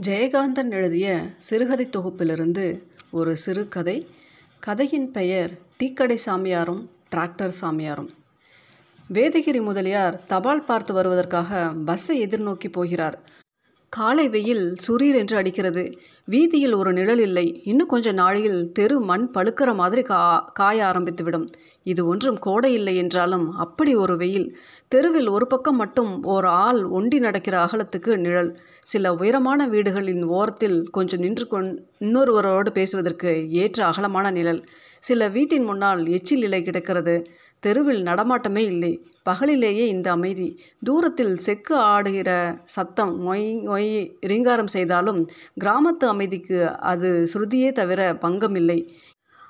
ஜெயகாந்தன் எழுதிய சிறுகதை தொகுப்பிலிருந்து ஒரு சிறுகதை கதையின் பெயர் டீக்கடை சாமியாரும் டிராக்டர் சாமியாரும். வேதகிரி முதலியார் தபால் பார்த்து வருவதற்காக பஸ்ஸை எதிர்நோக்கி போகிறார். காலை வெயில் சுரீர் என்று அடிக்கிறது. வீதியில் ஒரு நிழல் இல்லை. இன்னும் கொஞ்ச நாளையில் தெரு மண் பழுக்கிற மாதிரி கா காய ஆரம்பித்துவிடும். இது ஒன்றும் கோடை இல்லை என்றாலும் அப்படி ஒரு வெயில். தெருவில் ஒரு பக்கம் மட்டும் ஓர் ஆள் ஒண்டி நடக்கிற அகலத்துக்கு நிழல். சில உயரமான வீடுகளின் ஓரத்தில் கொஞ்சம் நின்று கொண் இன்னொருவரோடு பேசுவதற்கு ஏற்ற அகலமான நிழல். சில வீட்டின் முன்னால் எச்சில் இலை கிடக்கிறது. தெருவில் நடமாட்டமே இல்லை. பகலிலேயே இந்த அமைதி. தூரத்தில் செக்கு ஆடுகிற சத்தம் மொய் மொய் ரீங்காரம் செய்தாலும் கிராமத்து அமைதிக்கு அது ஸ்ருதியே தவிர பங்கம் இல்லை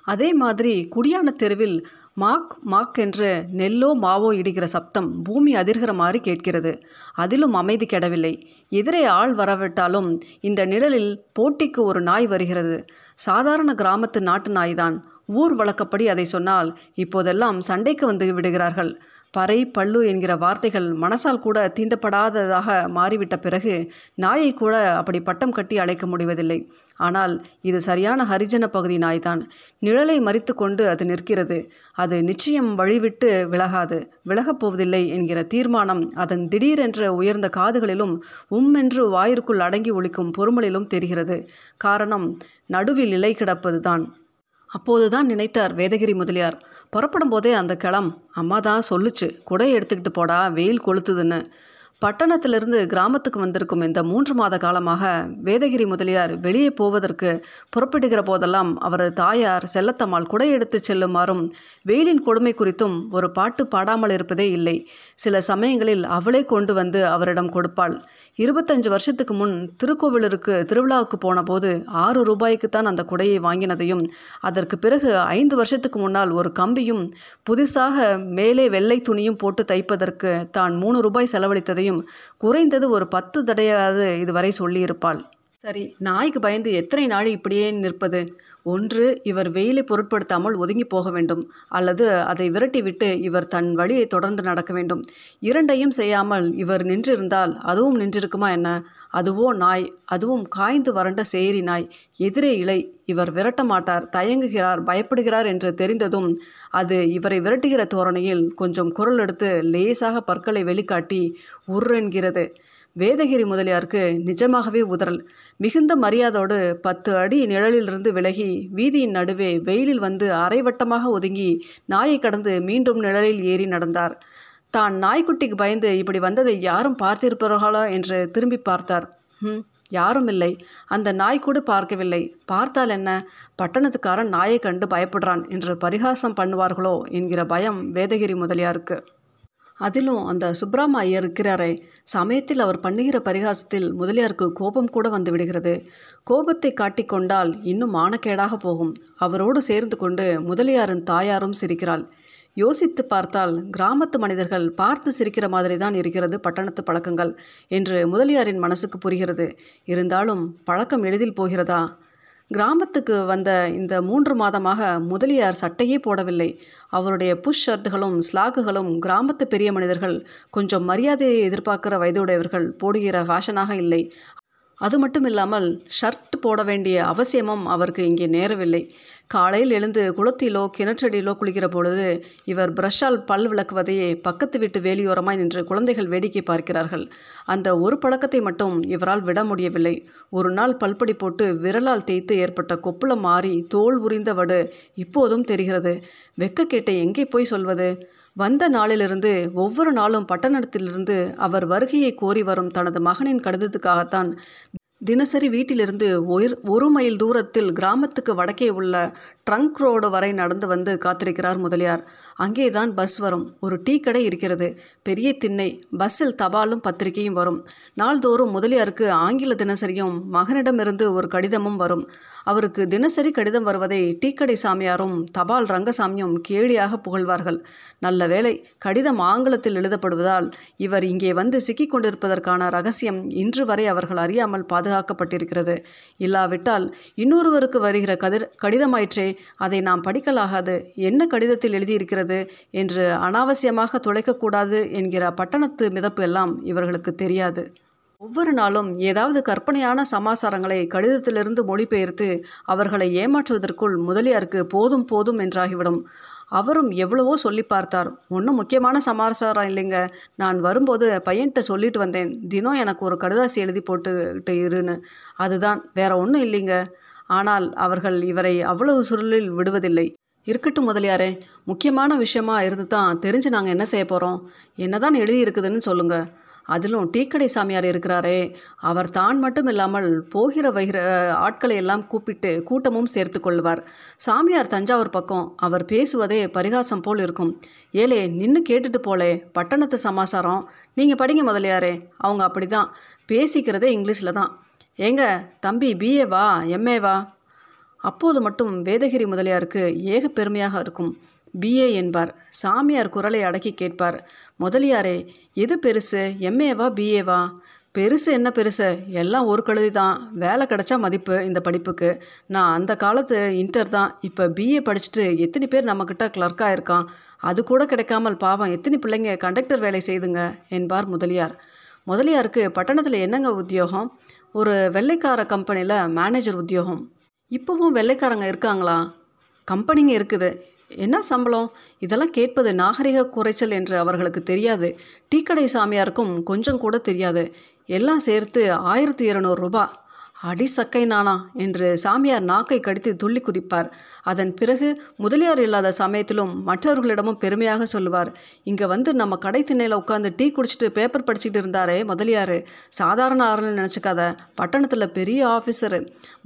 அதே மாதிரி குடியான தெருவில் மாக் மாக் என்று நெல்லோ மாவோ இடுகிற சப்தம் பூமி அதிர்கிற மாதிரி கேட்கிறது. அதிலும் அமைதி கெடவில்லை. எதிரே ஆள் வரவிட்டாலும் இந்த நிழலில் போட்டிக்கு ஒரு நாய் வருகிறது. சாதாரண கிராமத்து நாட்டு நாய்தான். ஊர் வழக்கப்படி அதை சொன்னால் இப்போதெல்லாம் சண்டைக்கு வந்து விடுகிறார்கள். பறை பல்லு என்கிற வார்த்தைகள் மனசால் கூட தீண்டப்படாததாக மாறிவிட்ட பிறகு நாயை கூட அப்படி பட்டம் கட்டி அழைக்க முடிவதில்லை. ஆனால் இது சரியான ஹரிஜன பகுதி நாய்தான். நிழலை மறித்து கொண்டு அது நிற்கிறது. அது நிச்சயம் வழிவிட்டு விலகாது. விலகப் போவதில்லை என்கிற தீர்மானம் அதன் திடீரென்ற உயர்ந்த காதுகளிலும் உம்மென்று வாயிற்குள் அடங்கி ஒழிக்கும் பொறுமலிலும் தெரிகிறது. காரணம் நடுவில் இலை கிடப்பதுதான். அப்போதுதான் நினைத்தார் வேதகிரி முதலியார். புறப்படும் போதே அந்த கிளம் அம்மா தான் சொல்லுச்சு குடையை எடுத்துக்கிட்டு போடா வெயில் கொளுத்துதுன்னு. பட்டணத்திலிருந்து கிராமத்துக்கு வந்திருக்கும் இந்த மூன்று மாத காலமாக வேதகிரி முதலியார் வெளியே போவதற்கு புறப்படுகிற போதெல்லாம் அவரது தாயார் செல்லத்தம்மாள் குடை எடுத்து செல்லுமாறும் வெயிலின் கொடுமை குறித்தும் ஒரு பாட்டு பாடாமல் இருப்பதே இல்லை. சில சமயங்களில் அவளே கொண்டு வந்து அவரிடம் கொடுப்பாள். இருபத்தஞ்சு வருஷத்துக்கு முன் திருக்கோவிலூருக்கு திருவிழாவுக்கு போன போது ஆறு ரூபாய்க்குத்தான் அந்த குடையை வாங்கினதையும் அதற்கு பிறகு ஐந்து வருஷத்துக்கு முன்னால் ஒரு கம்பியும் புதுசாக மேலே வெள்ளை துணியும் போட்டு தைப்பதற்கு தான் மூணு ரூபாய் செலவழித்ததையும் குறைந்தது ஒரு பத்து தடையாவது இதுவரை சொல்லியிருப்பாள். சரி நாய்க்கு பயந்து எத்தனை நாள் இப்படியே நிற்பது? ஒன்று இவர் வெயிலை பொருட்படுத்தாமல் ஒதுங்கி போக வேண்டும். அல்லது அதை விரட்டிவிட்டு இவர் தன் வழியை தொடர்ந்து நடக்க வேண்டும். இரண்டையும் செய்யாமல் இவர் நின்றிருந்தால் அதுவும் நின்றிருக்குமா என்ன? அதுவோ நாய் அதுவும் காய்ந்து வறண்ட சேரி நாய் எதிரே இலை. இவர் விரட்ட மாட்டார் தயங்குகிறார் பயப்படுகிறார் என்று தெரிந்ததும் அது இவரை விரட்டுகிற தோரணையில் கொஞ்சம் குரல் எடுத்து லேசாக பற்களை வெளிக்காட்டி உருன்கிறது வேதகிரி முதலியாருக்கு நிஜமாகவே உதறல். மிகுந்த மரியாதோடு பத்து அடி நிழலிலிருந்து விலகி வீதியின் நடுவே வெயிலில் வந்து அரைவட்டமாக ஒதுங்கி நாயை கடந்து மீண்டும் நிழலில் ஏறி நடந்தார். தான் நாய்க்குட்டிக்கு பயந்து இப்படி வந்ததை யாரும் பார்த்திருப்பார்களோ என்று திரும்பி பார்த்தார். ம் யாரும் இல்லை. அந்த நாய் கூட பார்க்கவில்லை. பார்த்தால் என்ன? பட்டணத்துக்காரன் நாயை கண்டு பயப்படுறான் என்று பரிகாசம் பண்ணுவார்களோ என்கிற பயம் வேதகிரி முதலியாருக்கு. அதிலும் அந்த சுப்ராம ஐயர் இருக்கிறாரே. சமயத்தில் அவர் பண்ணுகிற பரிகாசத்தில் முதலியாருக்கு கோபம் கூட வந்து விடுகிறது. கோபத்தை காட்டிக்கொண்டால் இன்னும் மானக்கேடாக போகும். அவரோடு சேர்ந்து கொண்டு முதலியாரின் தாயாரும் சிரிக்கிறாள். யோசித்து பார்த்தால் கிராமத்து மனிதர்கள் பார்த்து சிரிக்கிற மாதிரி தான் இருக்கிறது பட்டணத்து பழக்கங்கள் என்று முதலியாரின் மனசுக்கு புரிகிறது. இருந்தாலும் பழக்கம் எளிதில் போகிறதா? கிராமத்துக்கு வந்த இந்த மூன்று மாதமாக முதலியார் சட்டையே போடவில்லை. அவருடைய புஷ் ஷர்ட்டுகளும் ஸ்லாக்குகளும் கிராமத்து பெரிய மனிதர்கள் கொஞ்சம் மரியாதையை எதிர்பார்க்கிற வயதுடையவர்கள் போடுகிற ஃபேஷனாக இல்லை. அது மட்டும் இல்லாமல் ஷர்ட் போட வேண்டிய அவசியமும் அவருக்கு இங்கே நேரவில்லை. காலையில் எழுந்து குளத்திலோ கிணற்றடியிலோ குளிக்கிற பொழுது இவர் பிரஷால் பல் விளக்குவதையே பக்கத்து வீட்டு வேலியோரமாய் நின்று குழந்தைகள் வேடிக்கை பார்க்கிறார்கள். அந்த ஒரு பழக்கத்தை மட்டும் இவரால் விட முடியவில்லை. ஒரு நாள் பல்படி போட்டு விரலால் தேய்த்து ஏற்பட்ட கொப்புளம் மாறி தோல் உரிந்த வடு இப்போதும் தெரிகிறது. வெக்கக்கேட்டை எங்கே போய் சொல்வது? வந்த நாளிலிருந்து ஒவ்வொரு நாளும் பட்டணத்திலிருந்து அவர் வருகையை கோரி வரும் தனது மகனின் கடிதத்துக்காகத்தான் தினசரி வீட்டிலிருந்து ஒரு ஒரு மைல் தூரத்தில் கிராமத்துக்கு வடக்கே உள்ள ட்ரங்க் ரோடு வரை நடந்து வந்து காத்திருக்கிறார் முதலியார். அங்கேதான் பஸ் வரும். ஒரு டீ கடை இருக்கிறது. பெரிய திண்ணை. பஸ்ஸில் தபாலும் பத்திரிகையும் வரும். நாள்தோறும் முதலியாருக்கு ஆங்கில தினசரியும் மகனிடமிருந்து ஒரு கடிதமும் வரும். அவருக்கு தினசரி கடிதம் வருவதை டீக்கடை சாமியாரும் தபால் ரங்கசாமியும் கேலியாக புகழ்வார்கள். நல்ல வேளை கடிதம் ஆங்கிலத்தில் எழுதப்படுவதால் இவர் இங்கே வந்து சிக்கிக் கொண்டிருப்பதற்கான ரகசியம் இன்று வரை அவர்கள் அறியாமல் பாதுகாக்கப்பட்டிருக்கிறது. இல்லாவிட்டால் இன்னொருவருக்கு வருகிற கதிர் கடிதமாயிற்றே. அதை நாம் படிக்கலாகாது. என்ன கடிதத்தில் எழுதியிருக்கிறது என்று அனாவசியமாக துளைக்கக்கூடாது என்கிற பட்டணத்து மிதப்பு எல்லாம் இவர்களுக்கு தெரியாது. ஒவ்வொரு நாளும் ஏதாவது கற்பனையான சமாசாரங்களை கடிதத்திலிருந்து மொழிபெயர்த்து அவர்களை ஏமாற்றுவதற்குள் முதலியாருக்கு போதும் போதும் என்றாகிவிடும். அவரும் எவ்வளவோ சொல்லி பார்த்தார். ஒன்றும் முக்கியமான சமாசாரம் இல்லைங்க. நான் வரும்போது பையன்கிட்ட சொல்லிட்டு வந்தேன் தினம் எனக்கு ஒரு கடிதாசி எழுதி போட்டுக்கிட்டு இருன்னு. அதுதான் வேற ஒன்றும் இல்லைங்க. ஆனால் அவர்கள் இவரை அவ்வளவு சுருளில் விடுவதில்லை. இருக்கட்டும் முதலியாரே முக்கியமான விஷயமா இருந்து தான் தெரிஞ்சு நாங்கள் என்ன செய்ய போகிறோம் என்னதான் எழுதியிருக்குதுன்னு சொல்லுங்கள் அதிலும் டீக்கடை சாமியார் இருக்கிறாரே. அவர் தான் மட்டும் இல்லாமல் போகிற வைகிற ஆட்களை எல்லாம் கூப்பிட்டு கூட்டமும் சேர்த்து கொள்வார். சாமியார் தஞ்சாவூர் பக்கம் அவர் பேசுவதே பரிகாசம் போல் இருக்கும். ஏலே நின்று கேட்டுட்டு போலே பட்டணத்து சமாசாரம். நீங்கள் படிங்க முதலியாரே. அவங்க அப்படி தான் பேசிக்கிறதே இங்கிலீஷில் தான். ஏங்க தம்பி பிஏ வா எம்ஏ வா? அப்போது மட்டும் வேதகிரி முதலியாருக்கு ஏக பெருமையாக இருக்கும். பிஏ என்பார். சாமியார் குரலை அடக்கி கேட்பார். முதலியாரே எது பெருசு? எம்ஏவா பிஏவா பெருசு என்ன பெருசு? எல்லாம் ஒரு கழுதி தான் வேலை கிடைச்சா மதிப்பு இந்த படிப்புக்கு. நான் அந்த காலத்து இன்டர் தான். இப்போ பிஏ படிச்சுட்டு எத்தனை பேர் நம்மக்கிட்ட கிளர்க்காக இருக்கான் அது கூட கிடைக்காமல் பாவம் எத்தனை பிள்ளைங்க கண்டக்டர் வேலை செய்துங்க? என்பார் முதலியார். முதலியாருக்கு பட்டணத்தில் என்னங்க உத்தியோகம்? ஒரு வெள்ளைக்கார கம்பெனியில் மேனேஜர் உத்தியோகம். இப்போவும் வெள்ளைக்காரங்க இருக்காங்களா? கம்பெனிங்க இருக்குது. என்ன சம்பளம்? இதெல்லாம் கேட்பது நாகரிக குறைச்சல் என்று அவர்களுக்கு தெரியாது. டீக்கடை சாமியாருக்கும் கொஞ்சம் கூட தெரியாது. எல்லாம் சேர்த்து ஆயிரத்தி இருநூறு அடி சக்கை நானா? என்று சாமியார் நாக்கை கடித்து துள்ளி குதிப்பார். அதன் பிறகு முதலியார் இல்லாத சமயத்திலும் மற்றவர்களிடமும் பெருமையாக சொல்லுவார். இங்கே வந்து நம்ம கடை திண்ணையில் உட்காந்து டீ குடிச்சிட்டு பேப்பர் படிச்சுட்டு இருந்தாரே முதலியார். சாதாரண ஆறுன்னு நினச்சிக்காத. பட்டணத்தில் பெரிய ஆஃபீஸரு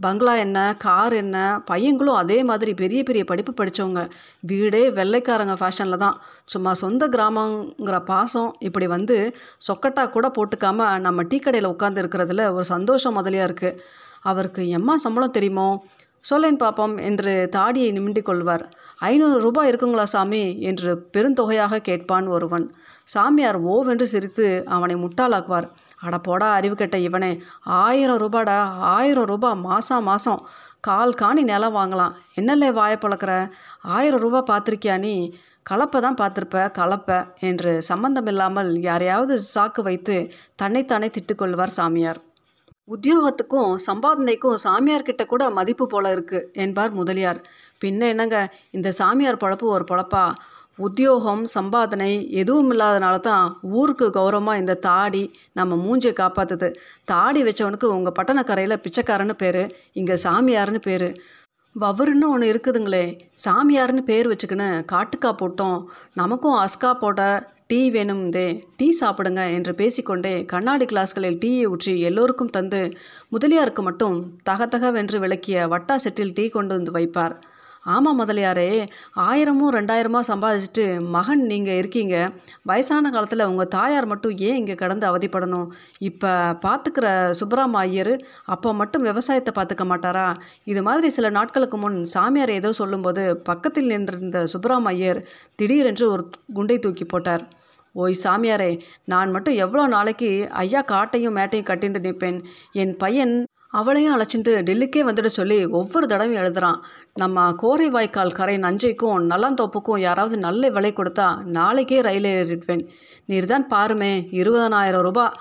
பங்களா என்ன கார் என்ன பையங்களும் அதே மாதிரி பெரிய பெரிய படிப்பு படித்தவங்க வீடே வெள்ளைக்காரங்க ஃபேஷனில் தான். சும்மா சொந்த கிராமங்கிற பாசம் இப்படி வந்து சொக்கட்டா கூட போட்டுக்காமல் நம்ம டீ கடையில் உட்காந்து இருக்கிறதுல ஒரு சந்தோஷம் முதலியாக இருக்குது அவருக்கு எம்மா சம்பளம் தெரியுமோ? சொல்லேன் பாப்போம் என்று தாடியை நிமிண்டிக் கொள்வார். ஐநூறு ரூபாய் இருக்குங்களா சாமி? என்று பெருந்தொகையாக கேட்பான் ஒருவன். சாமியார் ஓவென்று சிரித்து அவனை முட்டாளாக்குவார். அட போடா அறிவு கெட்ட இவனே. ஆயிரம் ரூபாடா? ஆயிரம் ரூபாய் மாசா மாதம் கால் காணி நிலம் வாங்கலாம். என்னல்ல வாயை பழக்கிற ஆயிரம் ரூபா பார்த்துருக்கியா நீ? கலப்பை தான் பார்த்துருப்ப கலப்பை என்று சம்பந்தமில்லாமல் யாரையாவது சாக்கு வைத்து தன்னைத்தானே திட்டுக்கொள்வார் சாமியார். உத்தியோகத்துக்கும் சம்பாதனைக்கும் சாமியார்கிட்ட கூட மதிப்பு போல இருக்கு என்பார் முதலியார். பின்ன என்னங்க இந்த சாமியார் பொழப்பு ஒரு பொழப்பா? உத்தியோகம் சம்பாதனை எதுவும் இல்லாதனால தான் ஊருக்கு கௌரவமாக இந்த தாடி நம்ம மூஞ்சியை காப்பாற்றுது தாடி வச்சவனுக்கு உங்கள் பட்டணக்கரையில் பிச்சைக்காரன்னு பேர் இங்கே சாமியார்னு பேர். வவருன்னு ஒன்று இருக்குதுங்களே. சாமியார்னு பேர் வச்சுக்கின்னு காட்டுக்கா போட்டோம். நமக்கும் அஸ்கா போட டீ வேணும்தே. டீ சாப்பிடுங்க என்று பேசிக்கொண்டே கண்ணாடி கிளாஸ்களில் டீயை ஊற்றி எல்லோருக்கும் தந்து முதலியாருக்கு மட்டும் தகதகவென்று விளக்கிய வட்டா செட்டில் டீ கொண்டு வந்து வைப்பார். ஆமாம் முதலியாரே ஆயிரமும் ரெண்டாயிரமா சம்பாதிச்சுட்டு மகன் நீங்கள் இருக்கீங்க. வயசான காலத்தில் உங்கள் தாயார் மட்டும் ஏன் இங்கே கடந்து அவதிப்படணும்? இப்போ பார்த்துக்கிற சுப்பராம ஐயர் அப்போ மட்டும் விவசாயத்தை பார்த்துக்க மாட்டாரா? இது மாதிரி சில நாட்களுக்கு முன் சாமியார் ஏதோ சொல்லும்போது பக்கத்தில் நின்றிருந்த சுப்பராம ஐயர் திடீரென்று ஒரு குண்டை தூக்கி போட்டார். ஓய் சாமியாரே நான் மட்டும் எவ்வளோ நாளைக்கு ஐயா காட்டையும் மேட்டையும் கட்டிட்டு நிற்பேன். என் பையன் அவளையும் அழைச்சிட்டு டெல்லிக்கே வந்துட சொல்லி ஒவ்வொரு தடவையும் எழுதுறான். நம்ம கோரை வாய்க்கால் கரை நஞ்சைக்கும் நல்லாந்தோப்புக்கும் யாராவது நல்ல விலை கொடுத்தா நாளைக்கே ரயில் ஏறிடுவேன். நீர் தான் பாருமே இருபதனாயிரம் ரூபாய்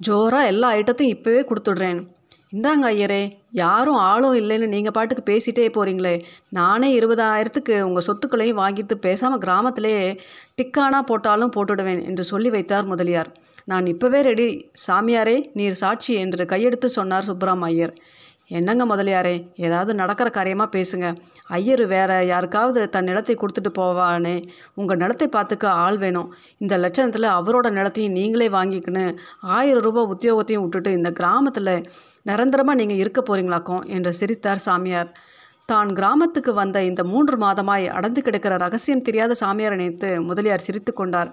ஜோராக எல்லா ஐட்டத்தையும் இப்போவே கொடுத்துட்றேன். இந்தாங்க ஐயரே யாரும் ஆளும் இல்லைன்னு நீங்கள் பாட்டுக்கு பேசிட்டே போகிறீங்களே நானே இருபதாயிரத்துக்கு உங்கள் சொத்துக்களையும் வாங்கிட்டு பேசாமல் கிராமத்திலே டிக்கானா போட்டாலும் போட்டுடுவேன் என்று சொல்லி வைத்தார் முதலியார். நான் இப்போவே ரெடி சாமியாரே நீர் சாட்சி என்று கையெடுத்து சொன்னார் சுப்பராம ஐயர். என்னங்க முதலியாரே ஏதாவது நடக்கிற காரியமாக பேசுங்க. ஐயர் வேற யாருக்காவது தன் நிலத்தை கொடுத்துட்டு போவானே. உங்கள் நிலத்தை பார்த்துக்க ஆள் வேணும். இந்த லட்சணத்தில் அவரோட நிலத்தையும் நீங்களே வாங்கிக்கின்னு ஆயிரம் ரூபாய் உத்தியோகத்தையும் விட்டுட்டு இந்த கிராமத்தில் நிரந்தரமாக நீங்கள் இருக்க போகிறீங்களாக்கும் என்று சிரித்தார் சாமியார். தான் கிராமத்துக்கு வந்த இந்த மூன்று மாதமாய் அடந்து கிடக்கிற ரகசியம் தெரியாத சாமியார் நினைத்து முதலியார் சிரித்து கொண்டார்.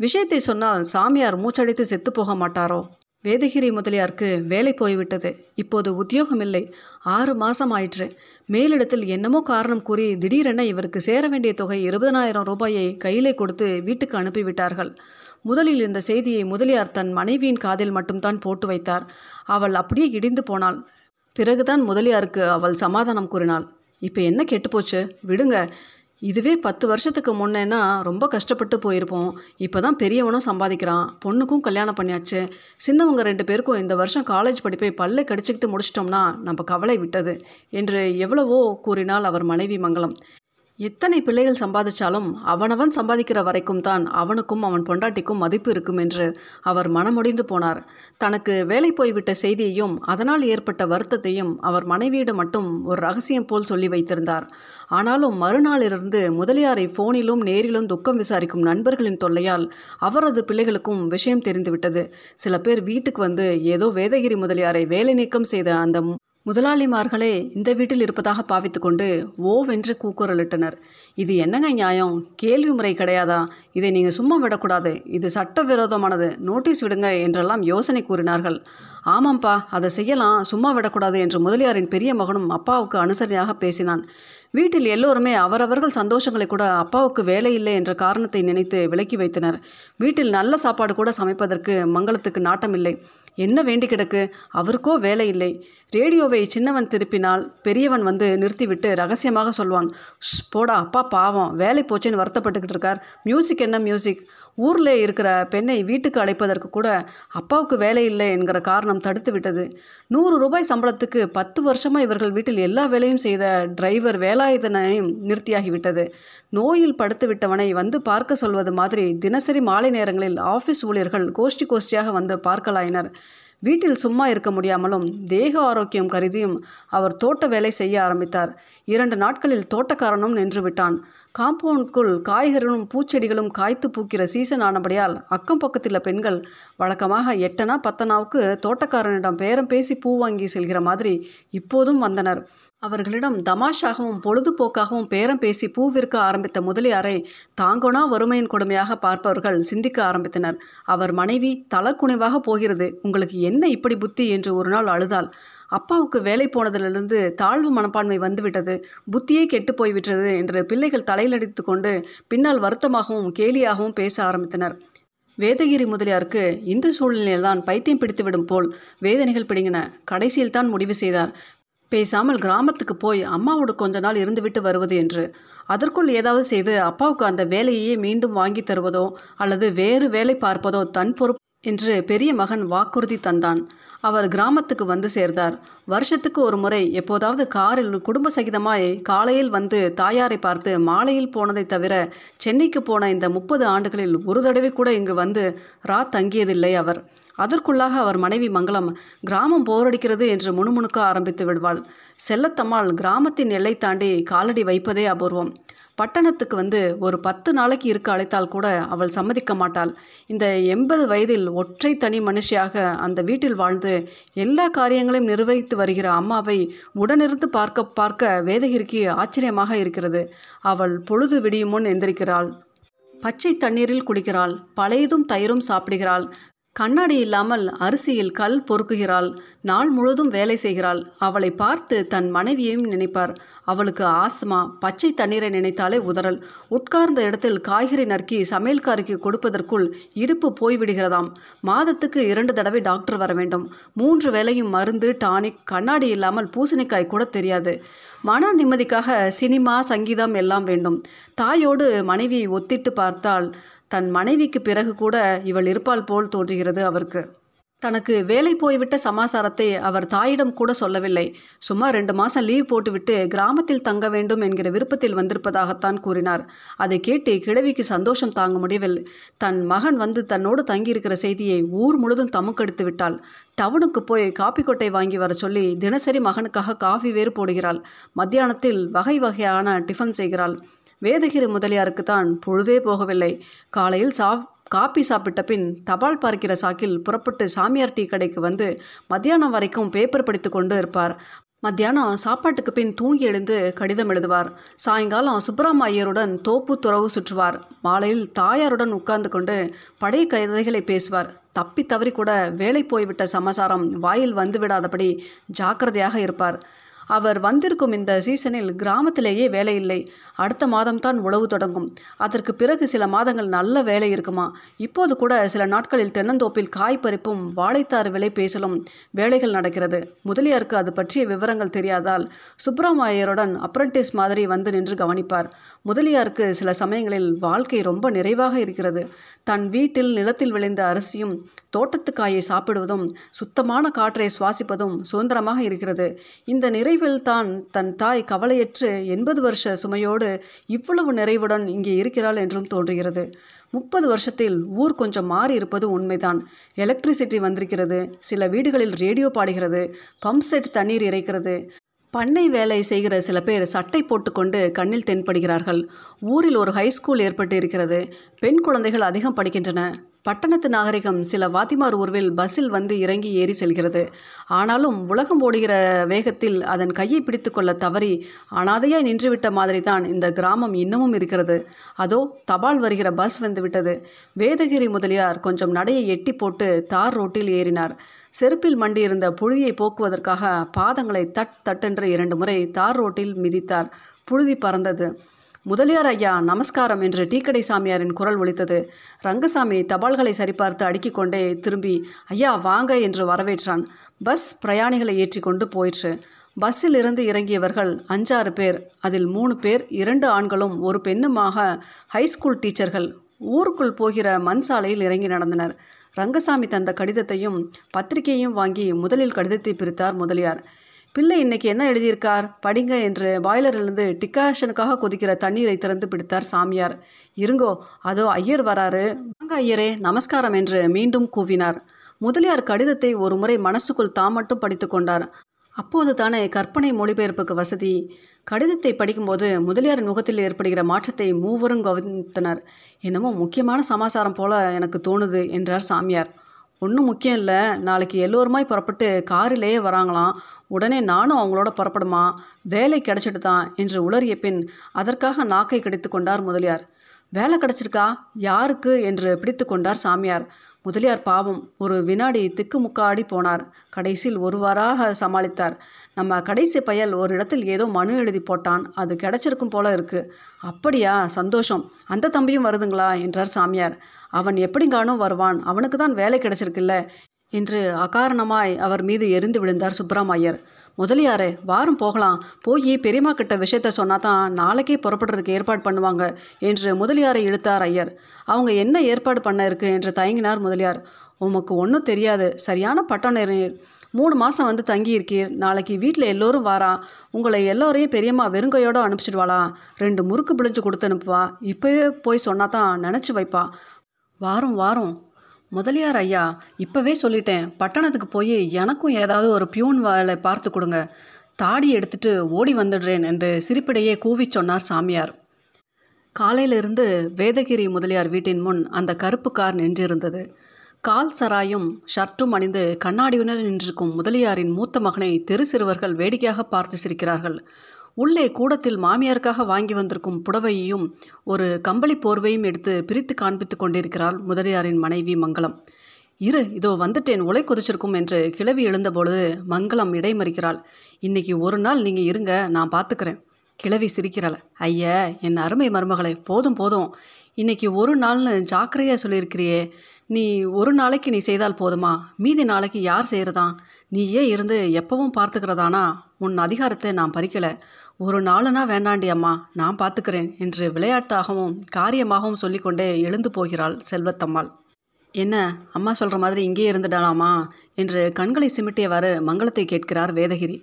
விஷயத்தை சொன்னால் சாமியார் மூச்சடைத்து செத்து போக மாட்டாரோ? வேதகிரி முதலியாருக்கு வேலை போய்விட்டது. இப்போது உத்தியோகம் இல்லை. ஆறு மாதம் ஆயிற்று. மேலிடத்தில் என்னமோ காரணம் கூறி திடீரென இவருக்கு சேர வேண்டிய தொகை இருபதனாயிரம் ரூபாயை கையிலே கொடுத்து வீட்டுக்கு அனுப்பிவிட்டார்கள். முதலில் இந்த செய்தியை முதலியார் தன் மனைவியின் காதில் மட்டும்தான் போட்டு வைத்தார். அவள் அப்படியே இடிந்து போனாள். பிறகுதான் முதலியாருக்கு அவள் சமாதானம் கூறினாள். இப்போ என்ன கெட்டுப்போச்சு விடுங்க. இதுவே பத்து வருஷத்துக்கு முன்னேன்னா ரொம்ப கஷ்டப்பட்டு போயிருப்போம். இப்போ தான் பெரியவனும் சம்பாதிக்கிறான். பொண்ணுக்கும் கல்யாணம் பண்ணியாச்சு. சின்னவங்க ரெண்டு பேருக்கும் இந்த வருஷம் காலேஜ் படிப்பை பல்லை கடிச்சிக்கிட்டு முடிச்சிட்டோம்னா நம்ம கவலை விட்டது என்று எவ்வளவோ கூறினாள் அவர் மனைவி மங்களம். எத்தனை பிள்ளைகள் சம்பாதிச்சாலும் அவனவன் சம்பாதிக்கிற வரைக்கும் தான் அவனுக்கும் அவன் பொண்டாட்டிக்கும் மதிப்பு இருக்கும் என்று அவர் மனமுடிந்து போனார். தனக்கு வேலை போய்விட்ட செய்தியையும் அதனால் ஏற்பட்ட வருத்தத்தையும் அவர் மனைவியிடம் மட்டும் ஒரு ரகசியம் போல் சொல்லி வைத்திருந்தார். ஆனாலும் மறுநாளிலிருந்து முதலியாரை ஃபோனிலும் நேரிலும் துக்கம் விசாரிக்கும் நண்பர்களின் தொல்லையால் அவரது பிள்ளைகளுக்கும் விஷயம் தெரிந்துவிட்டது. சில பேர் வீட்டுக்கு வந்து ஏதோ வேதகிரி முதலியாரை வேலை நீக்கம் செய்த அந்த முதலாளிமார்களே இந்த வீட்டில் இருப்பதாக பாவித்துக்கொண்டு ஓவென்று கூக்குரலிட்டனர். இது என்னங்க நியாயம்? கேள்வி முறை கிடையாதா? இதை நீங்கள் சும்மா விடக்கூடாது. இது சட்டவிரோதமானது. நோட்டீஸ் விடுங்க என்றெல்லாம் யோசனை கூறினார்கள். ஆமாம்ப்பா அதை செய்யலாம். சும்மா விடக்கூடாது என்று முதலியாரின் பெரிய மகனும் அப்பாவுக்கு அனுசரியாக பேசினான். வீட்டில் எல்லோருமே அவரவர்கள் சந்தோஷங்களை கூட அப்பாவுக்கு வேலை இல்லை என்ற காரணத்தை நினைத்து விலக்கி வைத்தனர். வீட்டில் நல்ல சாப்பாடு கூட சமைப்பதற்கு மங்களத்துக்கு நாட்டமில்லை. என்ன வேண்டி கிடக்கு? அவருக்கோ வேலை இல்லை. ரேடியோவை சின்னவன் திருப்பினால் பெரியவன் வந்து நிறுத்திவிட்டு ரகசியமாக சொல்வான் போடா அப்பா பாவம் வேலை போச்சேன்னு வருத்தப்பட்டுக்கிட்டு இருக்கார். மியூசிக் என்ன மியூசிக்? ஊரில் இருக்கிற பெண்ணை வீட்டுக்கு அழைப்பதற்கு கூட அப்பாவுக்கு வேலை இல்லை என்கிற காரணம் தடுத்து விட்டது. நூறு ரூபாய் சம்பளத்துக்கு பத்து வருஷமாக இவர்கள் வீட்டில் எல்லா வேலையும் செய்த டிரைவர் வேலாயுதனையும் நிறுத்தியாகிவிட்டது நோயில் படுத்து விட்டவனை வந்து பார்க்க சொல்வது மாதிரி தினசரி மாலை நேரங்களில் ஆஃபீஸ் ஊழியர்கள் கோஷ்டி கோஷ்டியாக வந்து பார்க்கலாயினர். வீட்டில் சும்மா இருக்க முடியாமலும் தேக ஆரோக்கியம் கருதியும் அவர் தோட்ட வேலை செய்ய ஆரம்பித்தார். இரண்டு நாட்களில் தோட்டக்காரனும் நின்று காம்பவுண்ட்குள் காம்பவுண்டுக்குள் காய்கறிகளும் பூச்செடிகளும் காய்த்து பூக்கிற சீசன் ஆனபடியால் அக்கம் பக்கத்தில் பெண்கள் வழக்கமாக எட்டனா பத்தனாவுக்கு தோட்டக்காரனிடம் பேரம் பேசி பூ வாங்கி செல்கிற மாதிரி இப்போதும் வந்தனர். அவர்களிடம் தமாஷாகவும் பொழுதுபோக்காகவும் பேரம் பேசி பூ விற்க ஆரம்பித்த முதலியாரை தாங்கோனா வறுமையின் கொடுமையாக பார்ப்பவர்கள் சிந்திக்க ஆரம்பித்தனர். அவர் மனைவி தலக்குனைவாக போகிறது. உங்களுக்கு என்ன இப்படி புத்தி? என்று ஒரு நாள் அழுதாள். அப்பாவுக்கு வேலை போனதிலிருந்து தாழ்வு மனப்பான்மை வந்துவிட்டது புத்தியே கெட்டு போய்விட்டது என்று பிள்ளைகள் தலையிலடித்து கொண்டு பின்னால் வருத்தமாகவும் கேலியாகவும் பேச ஆரம்பித்தனர். வேதகிரி முதலியாருக்கு இந்த சூழ்நிலையில்தான் பைத்தியம் பிடித்துவிடும் போல் வேதனைகள் பிடுங்கின. கடைசியில் தான் முடிவு செய்தார். பேசாமல் கிராமத்துக்கு போய் அம்மாவோடு கொஞ்ச நாள் இருந்துவிட்டு வருவது என்று. அதற்குள் ஏதாவது செய்து அப்பாவுக்கு அந்த வேலையையே மீண்டும் வாங்கி தருவதோ அல்லது வேறு வேலை பார்ப்பதோ தன் பொறுப்பு என்று பெரிய மகன் வாக்குறுதி தந்தான். அவர் கிராமத்துக்கு வந்து சேர்ந்தார். வருஷத்துக்கு ஒரு முறை எப்போதாவது காரில் குடும்ப சகிதமாய் காலையில் வந்து தாயாரை பார்த்து மாலையில் போனதை தவிர சென்னைக்கு போன இந்த முப்பது ஆண்டுகளில் ஒரு தடவை கூட இங்கு வந்து ரா தங்கியதில்லை அவர். அதற்குள்ளாக அவர் மனைவி மங்களம் கிராமம் போரடிக்கிறது என்று முணுமுணுக்க ஆரம்பித்து விடுவாள். செல்லத்தம்மாள் கிராமத்தின் எல்லை தாண்டி காலடி வைப்பதே அபூர்வம். பட்டணத்துக்கு வந்து ஒரு பத்து நாளைக்கு இருக்க அழைத்தால் கூட அவள் சம்மதிக்க மாட்டாள். இந்த எண்பது வயதில் ஒற்றை தனி மனுஷியாக அந்த வீட்டில் வாழ்ந்து எல்லா காரியங்களையும் நிர்வகித்து வருகிற அம்மாவை உடனிருந்து பார்க்க பார்க்க வேதகிரிக்கு ஆச்சரியமாக இருக்கிறது. அவள் பொழுது விடியும் முன் எந்திரிக்கிறாள். பச்சை தண்ணீரில் குளிக்கிறாள் பழையதும் தயிரும் சாப்பிடுகிறாள். கண்ணாடி இல்லாமல் அரிசியில் கல் பொறுக்குகிறாள். நாள் முழுதும் வேலை செய்கிறாள். அவளை பார்த்து தன் மனைவியையும் நினைப்பார். அவளுக்கு ஆஸ்துமா பச்சை தண்ணீரை நினைத்தாலே உதறல். உட்கார்ந்த இடத்தில் காய்கறி நறுக்கி சமையல்காரிக்கு கொடுப்பதற்குள் இடுப்பு போய்விடுகிறதாம். மாதத்துக்கு இரண்டு தடவை டாக்டர் வர வேண்டும். மூன்று வேளையும் மருந்து டானிக் கண்ணாடி இல்லாமல் பூசணிக்காய் கூட தெரியாது. மன நிம்மதிக்காக சினிமா சங்கீதம் எல்லாம் வேண்டும். தாயோடு மனைவியை ஒத்திட்டு பார்த்தால் தன் மனைவிக்கு பிறகு கூட இவள் இருப்பாள் போல் தோன்றுகிறது அவருக்கு. தனக்கு வேலை போய்விட்ட சமாசாரத்தை அவர் தாயிடம் கூட சொல்லவில்லை. சும்மா ரெண்டு மாதம் லீவ் போட்டுவிட்டு கிராமத்தில் தங்க வேண்டும் என்கிற விருப்பத்தில் வந்திருப்பதாகத்தான் கூறினார். அதை கேட்டு கிழவிக்கு சந்தோஷம் தாங்க முடியவில்லை. தன் மகன் வந்து தன்னோடு தங்கியிருக்கிற செய்தியை ஊர் முழுதும் தமுக்கெடுத்து விட்டாள். டவுனுக்கு போய் காப்பி கொட்டை வாங்கி வர சொல்லி தினசரி மகனுக்காக காஃபி வேறு போடுகிறாள். மத்தியானத்தில் வகை வகையான டிஃபன் செய்கிறாள். வேதகிரி முதலியாருக்கு தான் பொழுதே போகவில்லை. காலையில் சா காப்பி சாப்பிட்ட பின் தபால் பார்க்கிற சாக்கில் புறப்பட்டு சாமியார் டீ கடைக்கு வந்து மத்தியானம் வரைக்கும் பேப்பர் படித்து கொண்டு இருப்பார். மத்தியானம் சாப்பாட்டுக்கு பின் தூங்கி எழுந்து கடிதம் எழுதுவார். சாயங்காலம் சுப்பராம ஐயருடன் தோப்பு துறவு சுற்றுவார். மாலையில் தாயாருடன் உட்கார்ந்து கொண்டு பழைய கதைகளை பேசுவார். தப்பி தவறி கூட வேலை போய்விட்ட சமாசாரம் வாயில் வந்துவிடாதபடி ஜாக்கிரதையாக இருப்பார். அவர் வந்திருக்கும் இந்த சீசனில் கிராமத்திலேயே வேலை இல்லை. அடுத்த மாதம்தான் உழவு தொடங்கும். அதற்கு பிறகு சில மாதங்கள் நல்ல வேலை இருக்குமா? இப்போது கூட சில நாட்களில் தென்னந்தோப்பில் காய் பறிப்பும் வாழைத்தாறு விலை பேசலும் வேலைகள் நடக்கிறது. முதலியாருக்கு அது பற்றிய விவரங்கள் தெரியாதால் சுப்பிரமாயருடன் அப்ரண்டிஸ் மாதிரி வந்து நின்று கவனிப்பார். முதலியாருக்கு சில சமயங்களில் வாழ்க்கை ரொம்ப நிறைவாக இருக்கிறது. தன் வீட்டில் நிலத்தில் விளைந்த அரிசியும் தோட்டத்து காயை சாப்பிடுவதும் சுத்தமான காற்றை சுவாசிப்பதும் சுதந்திரமாக இருக்கிறது. இந்த நிறைவில் தான் தன் தாய் கவலையற்று எண்பது வருஷ சுமையோடு இவ்வளவு நிறைவுடன் இங்கே இருக்கிறாள் என்றும் தோன்றுகிறது. முப்பது வருஷத்தில் ஊர் கொஞ்சம் மாறி இருப்பது உண்மைதான். எலக்ட்ரிசிட்டி வந்திருக்கிறது. சில வீடுகளில் ரேடியோ பாடுகிறது. பம்ப் செட் தண்ணீர் இறைக்கிறது. பண்ணை வேலை செய்கிற சில பேர் சட்டை போட்டுக்கொண்டு கண்ணில் தென்படுகிறார்கள். ஊரில் ஒரு ஹைஸ்கூல் ஏற்பட்டு இருக்கிறது பெண் குழந்தைகள் அதிகம் படிக்கின்றன. பட்டணத்து நாகரிகம் சில வாத்திமார் ஊர்வில் பஸ்ஸில் வந்து இறங்கி ஏறி செல்கிறது. ஆனாலும் உலகம் ஓடுகிற வேகத்தில் அதன் கையை பிடித்துக்கொள்ள தவறி அனாதையாய் நின்றுவிட்ட மாதிரி தான் இந்த கிராமம் இன்னமும் இருக்கிறது. அதோ தபால் வருகிற பஸ் வந்து விட்டது. வேதகிரி முதலியார் கொஞ்சம் நடையை எட்டி போட்டு தார் ரோட்டில் ஏறினார். செருப்பில் மண்டியிருந்த புழுதியை போக்குவதற்காக பாதங்களை தட் தட்டென்று இரண்டு முறை தார் ரோட்டில் மிதித்தார். புழுதி பறந்தது. முதலியார் ஐயா நமஸ்காரம் என்று டீக்கடை சாமியாரின் குரல் ஒலித்தது. ரங்கசாமி தபால்களை சரிபார்த்து அடுக்கிக் கொண்டே திரும்பி ஐயா வாங்க என்று வரவேற்றான். பஸ் பிரயாணிகளை ஏற்றி கொண்டு போயிற்று. பஸ்ஸில் இருந்து இறங்கியவர்கள் அஞ்சாறு பேர் அதில் மூணு பேர் இரண்டு ஆண்களும் ஒரு பெண்ணுமாக ஹைஸ்கூல் டீச்சர்கள் ஊருக்குள் போகிற மண் சாலையில் இறங்கி நடந்தனர். ரங்கசாமி தந்த கடிதத்தையும் பத்திரிகையையும் வாங்கி முதலில் கடிதத்தை பிரித்தார் முதலியார். பிள்ளை இன்னைக்கு என்ன எழுதியிருக்கார்? படிங்க என்று பாய்லரிலிருந்து டிக்காஷனுக்காக கொதிக்கிற தண்ணீரை திறந்து பிடித்தார் சாமியார். இருங்கோ அதோ ஐயர் வராரு. வாங்க ஐயரே நமஸ்காரம் என்று மீண்டும் கூவினார். முதலியார் கடிதத்தை ஒரு முறை மனசுக்குள் தாம் மட்டும் படித்து கொண்டார். அப்போது தானே கற்பனை மொழிபெயர்ப்புக்கு வசதி. கடிதத்தை படிக்கும்போது முதலியார் முகத்தில் ஏற்படுகிற மாற்றத்தை மூவரும் கவனித்தனர். என்னமோ முக்கியமான சமாச்சாரம் போல எனக்கு தோணுது என்றார் சாமியார். ஒன்றும் முக்கியம் இல்லை. நாளைக்கு எல்லோருமாய் புறப்பட்டு காரிலேயே வராங்களாம். உடனே நானும் அவங்களோட புறப்படுமா? வேலை கிடைச்சிட்டு தான் என்று உளறிய பின் அதற்காக நாக்கை கடித்து கொண்டார் முதலியார். வேலை கிடச்சிருக்கா? யாருக்கு? என்று பிடித்து கொண்டார் சாமியார். முதலியார் பாவம் ஒரு வினாடி திக்கு முக்காடி போனார். கடைசியில் ஒருவாராக சமாளித்தார். நம்ம கடைசி பயல் ஒரு இடத்தில் ஏதோ மனு எழுதி போட்டான். அது கிடைச்சிருக்கும் போல இருக்கு. அப்படியா? சந்தோஷம். அந்த தம்பியும் வருதுங்களா? என்றார் சாமியார். அவன் எப்படிங்கானும் வருவான். அவனுக்கு தான் வேலை கிடைச்சிருக்குல்ல? என்று அகாரணமாய் அவர் மீது எரிந்து விழுந்தார் சுப்பிரமணியர். முதலியாரே வாரம் போகலாம். போய் பெரியம்மா கிட்ட விஷயத்த சொன்னா தான் நாளைக்கே புறப்படுறதுக்கு ஏற்பாடு பண்ணுவாங்க என்று முதலியாரை இழுத்தார் ஐயர். அவங்க என்ன ஏற்பாடு பண்ண இருக்கு என்று தயங்கினார் முதலியார். உமக்கு ஒன்றும் தெரியாது. சரியான பட்டணர் மூணு மாதம் வந்து தங்கியிருக்கீர். நாளைக்கு வீட்டில் எல்லோரும் வாரா. உங்களை எல்லோரையும் பெரியம்மா வெறுங்கையோடு அனுப்பிச்சிடுவாளா? ரெண்டு முறுக்கு பிழிஞ்சு கொடுத்து அனுப்புவா. இப்போவே போய் சொன்னா தான் நினச்சி வைப்பா. வாரம் வாரம். முதலியார் ஐயா இப்போவே சொல்லிட்டேன். பட்டணத்துக்கு போய் எனக்கும் ஏதாவது ஒரு பியூன் வேலை பார்த்து கொடுங்க. தாடி எடுத்துட்டு ஓடி வந்துடுறேன் என்று சிரிப்பிடையே கூவிச் சொன்னார் சாமியார். காலையிலிருந்து வேதகிரி முதலியார் வீட்டின் முன் அந்த கருப்பு கார் நின்றிருந்தது. கால் சராயும் ஷர்ட்டும் அணிந்து கண்ணாடியுடன் நின்றிருக்கும் முதலியாரின் மூத்த மகனை தெரு சிறுவர்கள் வேடிக்கையாக பார்த்து சிரிக்கிறார்கள். உள்ளே கூடத்தில் மாமியாருக்காக வாங்கி வந்திருக்கும் புடவையையும் ஒரு கம்பளி போர்வையும் எடுத்து பிரித்து காண்பித்து கொண்டிருக்கிறாள் முதலியாரின் மனைவி மங்களம். இரு இதோ வந்துட்டேன் உலை கொதிச்சிருக்கும் என்று கிளவி எழுந்தபொழுது மங்களம் இடைமறிக்கிறாள். இன்னைக்கு ஒரு நாள் நீங்கள் இருங்க நான் பார்த்துக்கிறேன் கிளவி சிரிக்கிறாள். ஐயா என் அருமை மருமகளை போதும் போதும். இன்னைக்கு ஒரு நாள்னு ஜாக்கிரையாக சொல்லியிருக்கிறியே. நீ ஒரு நாளைக்கு நீ செய்தால் போதுமா? மீதி நாளைக்கு யார் செய்கிறதான் நீயே இருந்து எப்பவும் பார்த்துக்கிறதானா? உன் அதிகாரத்தை நான் பறிக்கலை. ஒரு நாளுனா வேண்டாண்டி அம்மா நான் பார்த்துக்கிறேன் என்று விளையாட்டாகவும் காரியமாகவும் சொல்லிக்கொண்டே எழுந்து போகிறாள் செல்வத்தம்மாள். என்ன அம்மா சொல்கிற மாதிரி இங்கே இருந்துடலாமா என்று கண்களை சிமிட்டியவாறு மங்களத்தை கேட்கிறார் வேதகிரி.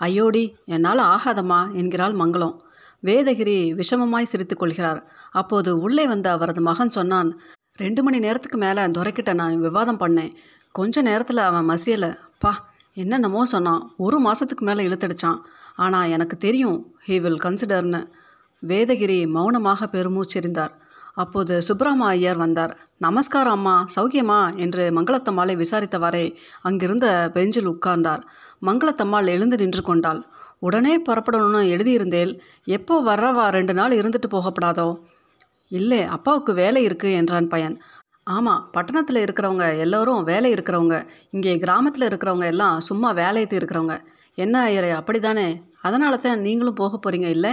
ஐயோடி என்னால் ஆகாதம்மா என்கிறாள் மங்களம். வேதகிரி விஷமமாய் சிரித்து கொள்கிறார். அப்போது உள்ளே வந்த அவரது மகன் சொன்னான் ரெண்டு மணி நேரத்துக்கு மேலே துரைக்கிட்ட நான் விவாதம் பண்ணேன். கொஞ்ச நேரத்தில் அவன் மசியலை. பா என்னென்னமோ சொன்னான். ஒரு மாதத்துக்கு மேலே இழுத்தடிச்சான். ஆனால் எனக்கு தெரியும் ஹீ வில் கன்சிடர்னு வேதகிரி மௌனமாக பெருமூச்செறிந்தார். அப்போது சுப்ரமா ஐயர் வந்தார். நமஸ்காரம் அம்மா சௌக்கியமா? என்று மங்களத்தம்மாளை விசாரித்தவாறே அங்கிருந்த பெஞ்சில் உட்கார்ந்தார். மங்களத்தம்மாள் எழுந்து நின்று கொண்டாள். உடனே புறப்படணும்னு எழுதியிருந்தேன் எப்போ வர்றவா? ரெண்டு நாள் இருந்துட்டு போகப்படாதோ? இல்லை அப்பாவுக்கு வேலை இருக்குது என்றான் பையன். ஆமாம் பட்டணத்தில் இருக்கிறவங்க எல்லோரும் வேலை இருக்கிறவங்க இங்கே கிராமத்தில் இருக்கிறவங்க எல்லாம் சும்மா வேலையத்து இருக்கிறவங்க என்ன ஐயரே அப்படிதானே அதனால தான் நீங்களும் போக போகிறீங்க இல்லை?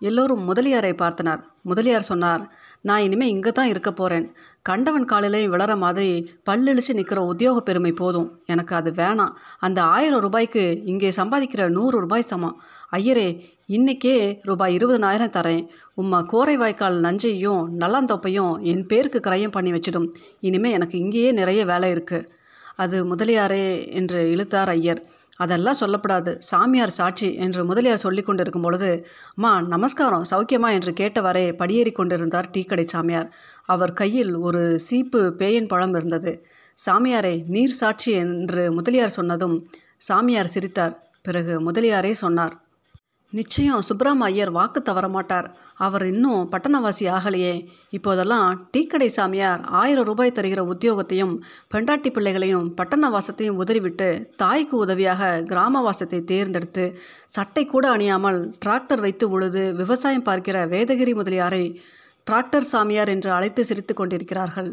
எல்லோரும் முதலியாரை பார்த்தனர். முதலியார் சொன்னார் நான் இனிமேல் இங்கே தான் இருக்க போகிறேன் கண்டவன் காலிலையும் விளற மாதிரி பல்லெழிச்சு நிற்கிற உத்தியோக பெருமை போதும். எனக்கு அது வேணாம். அந்த ஆயிரம் ரூபாய்க்கு இங்கே சம்பாதிக்கிற நூறு ரூபாய் சமம். ஐயரே இன்னைக்கே ரூபாய் இருபதனாயிரம் தரேன். உம்மா கோரை வாய்க்கால் நஞ்சையும் நல்லாந்தோப்பையும் என் பேருக்கு கிரயம் பண்ணி வச்சிடும். இனிமே எனக்கு இங்கேயே நிறைய வேலை இருக்குது அது முதலியாரே என்று இழுத்தார் ஐயர். அதெல்லாம் சொல்லப்படாது. சாமியார் சாட்சி என்று முதலியார் சொல்லி கொண்டிருக்கும் பொழுது அம்மா நமஸ்காரம். சௌக்கியமா? என்று கேட்டவரே படியேறி கொண்டிருந்தார் டீக்கடை சாமியார். அவர் கையில் ஒரு சீப்பு பேயன் பழம் இருந்தது. சாமியாரே நீர் சாட்சி என்று முதலியார் சொன்னதும் சாமியார் சிரித்தார். பிறகு முதலியாரே சொன்னார் நிச்சயம் சுப்ராம ஐயர் வாக்கு தவற மாட்டார் அவர் இன்னும் பட்டணவாசி ஆகலையே. இப்போதெல்லாம் டீக்கடை சாமியார் ஆயிரம் ரூபாய் தருகிற உத்தியோகத்தையும் பெண்டாட்டி பிள்ளைகளையும் பட்டணவாசத்தையும் உதறிவிட்டு தாய்க்கு உதவியாக கிராமவாசத்தை தேர்ந்தெடுத்து சட்டை கூட அணியாமல் டிராக்டர் வைத்து உழுது விவசாயம் பார்க்கிற வேதகிரி முதலியாரை டிராக்டர் சாமியார் என்று அழைத்து சிரித்து கொண்டிருக்கிறார்கள்.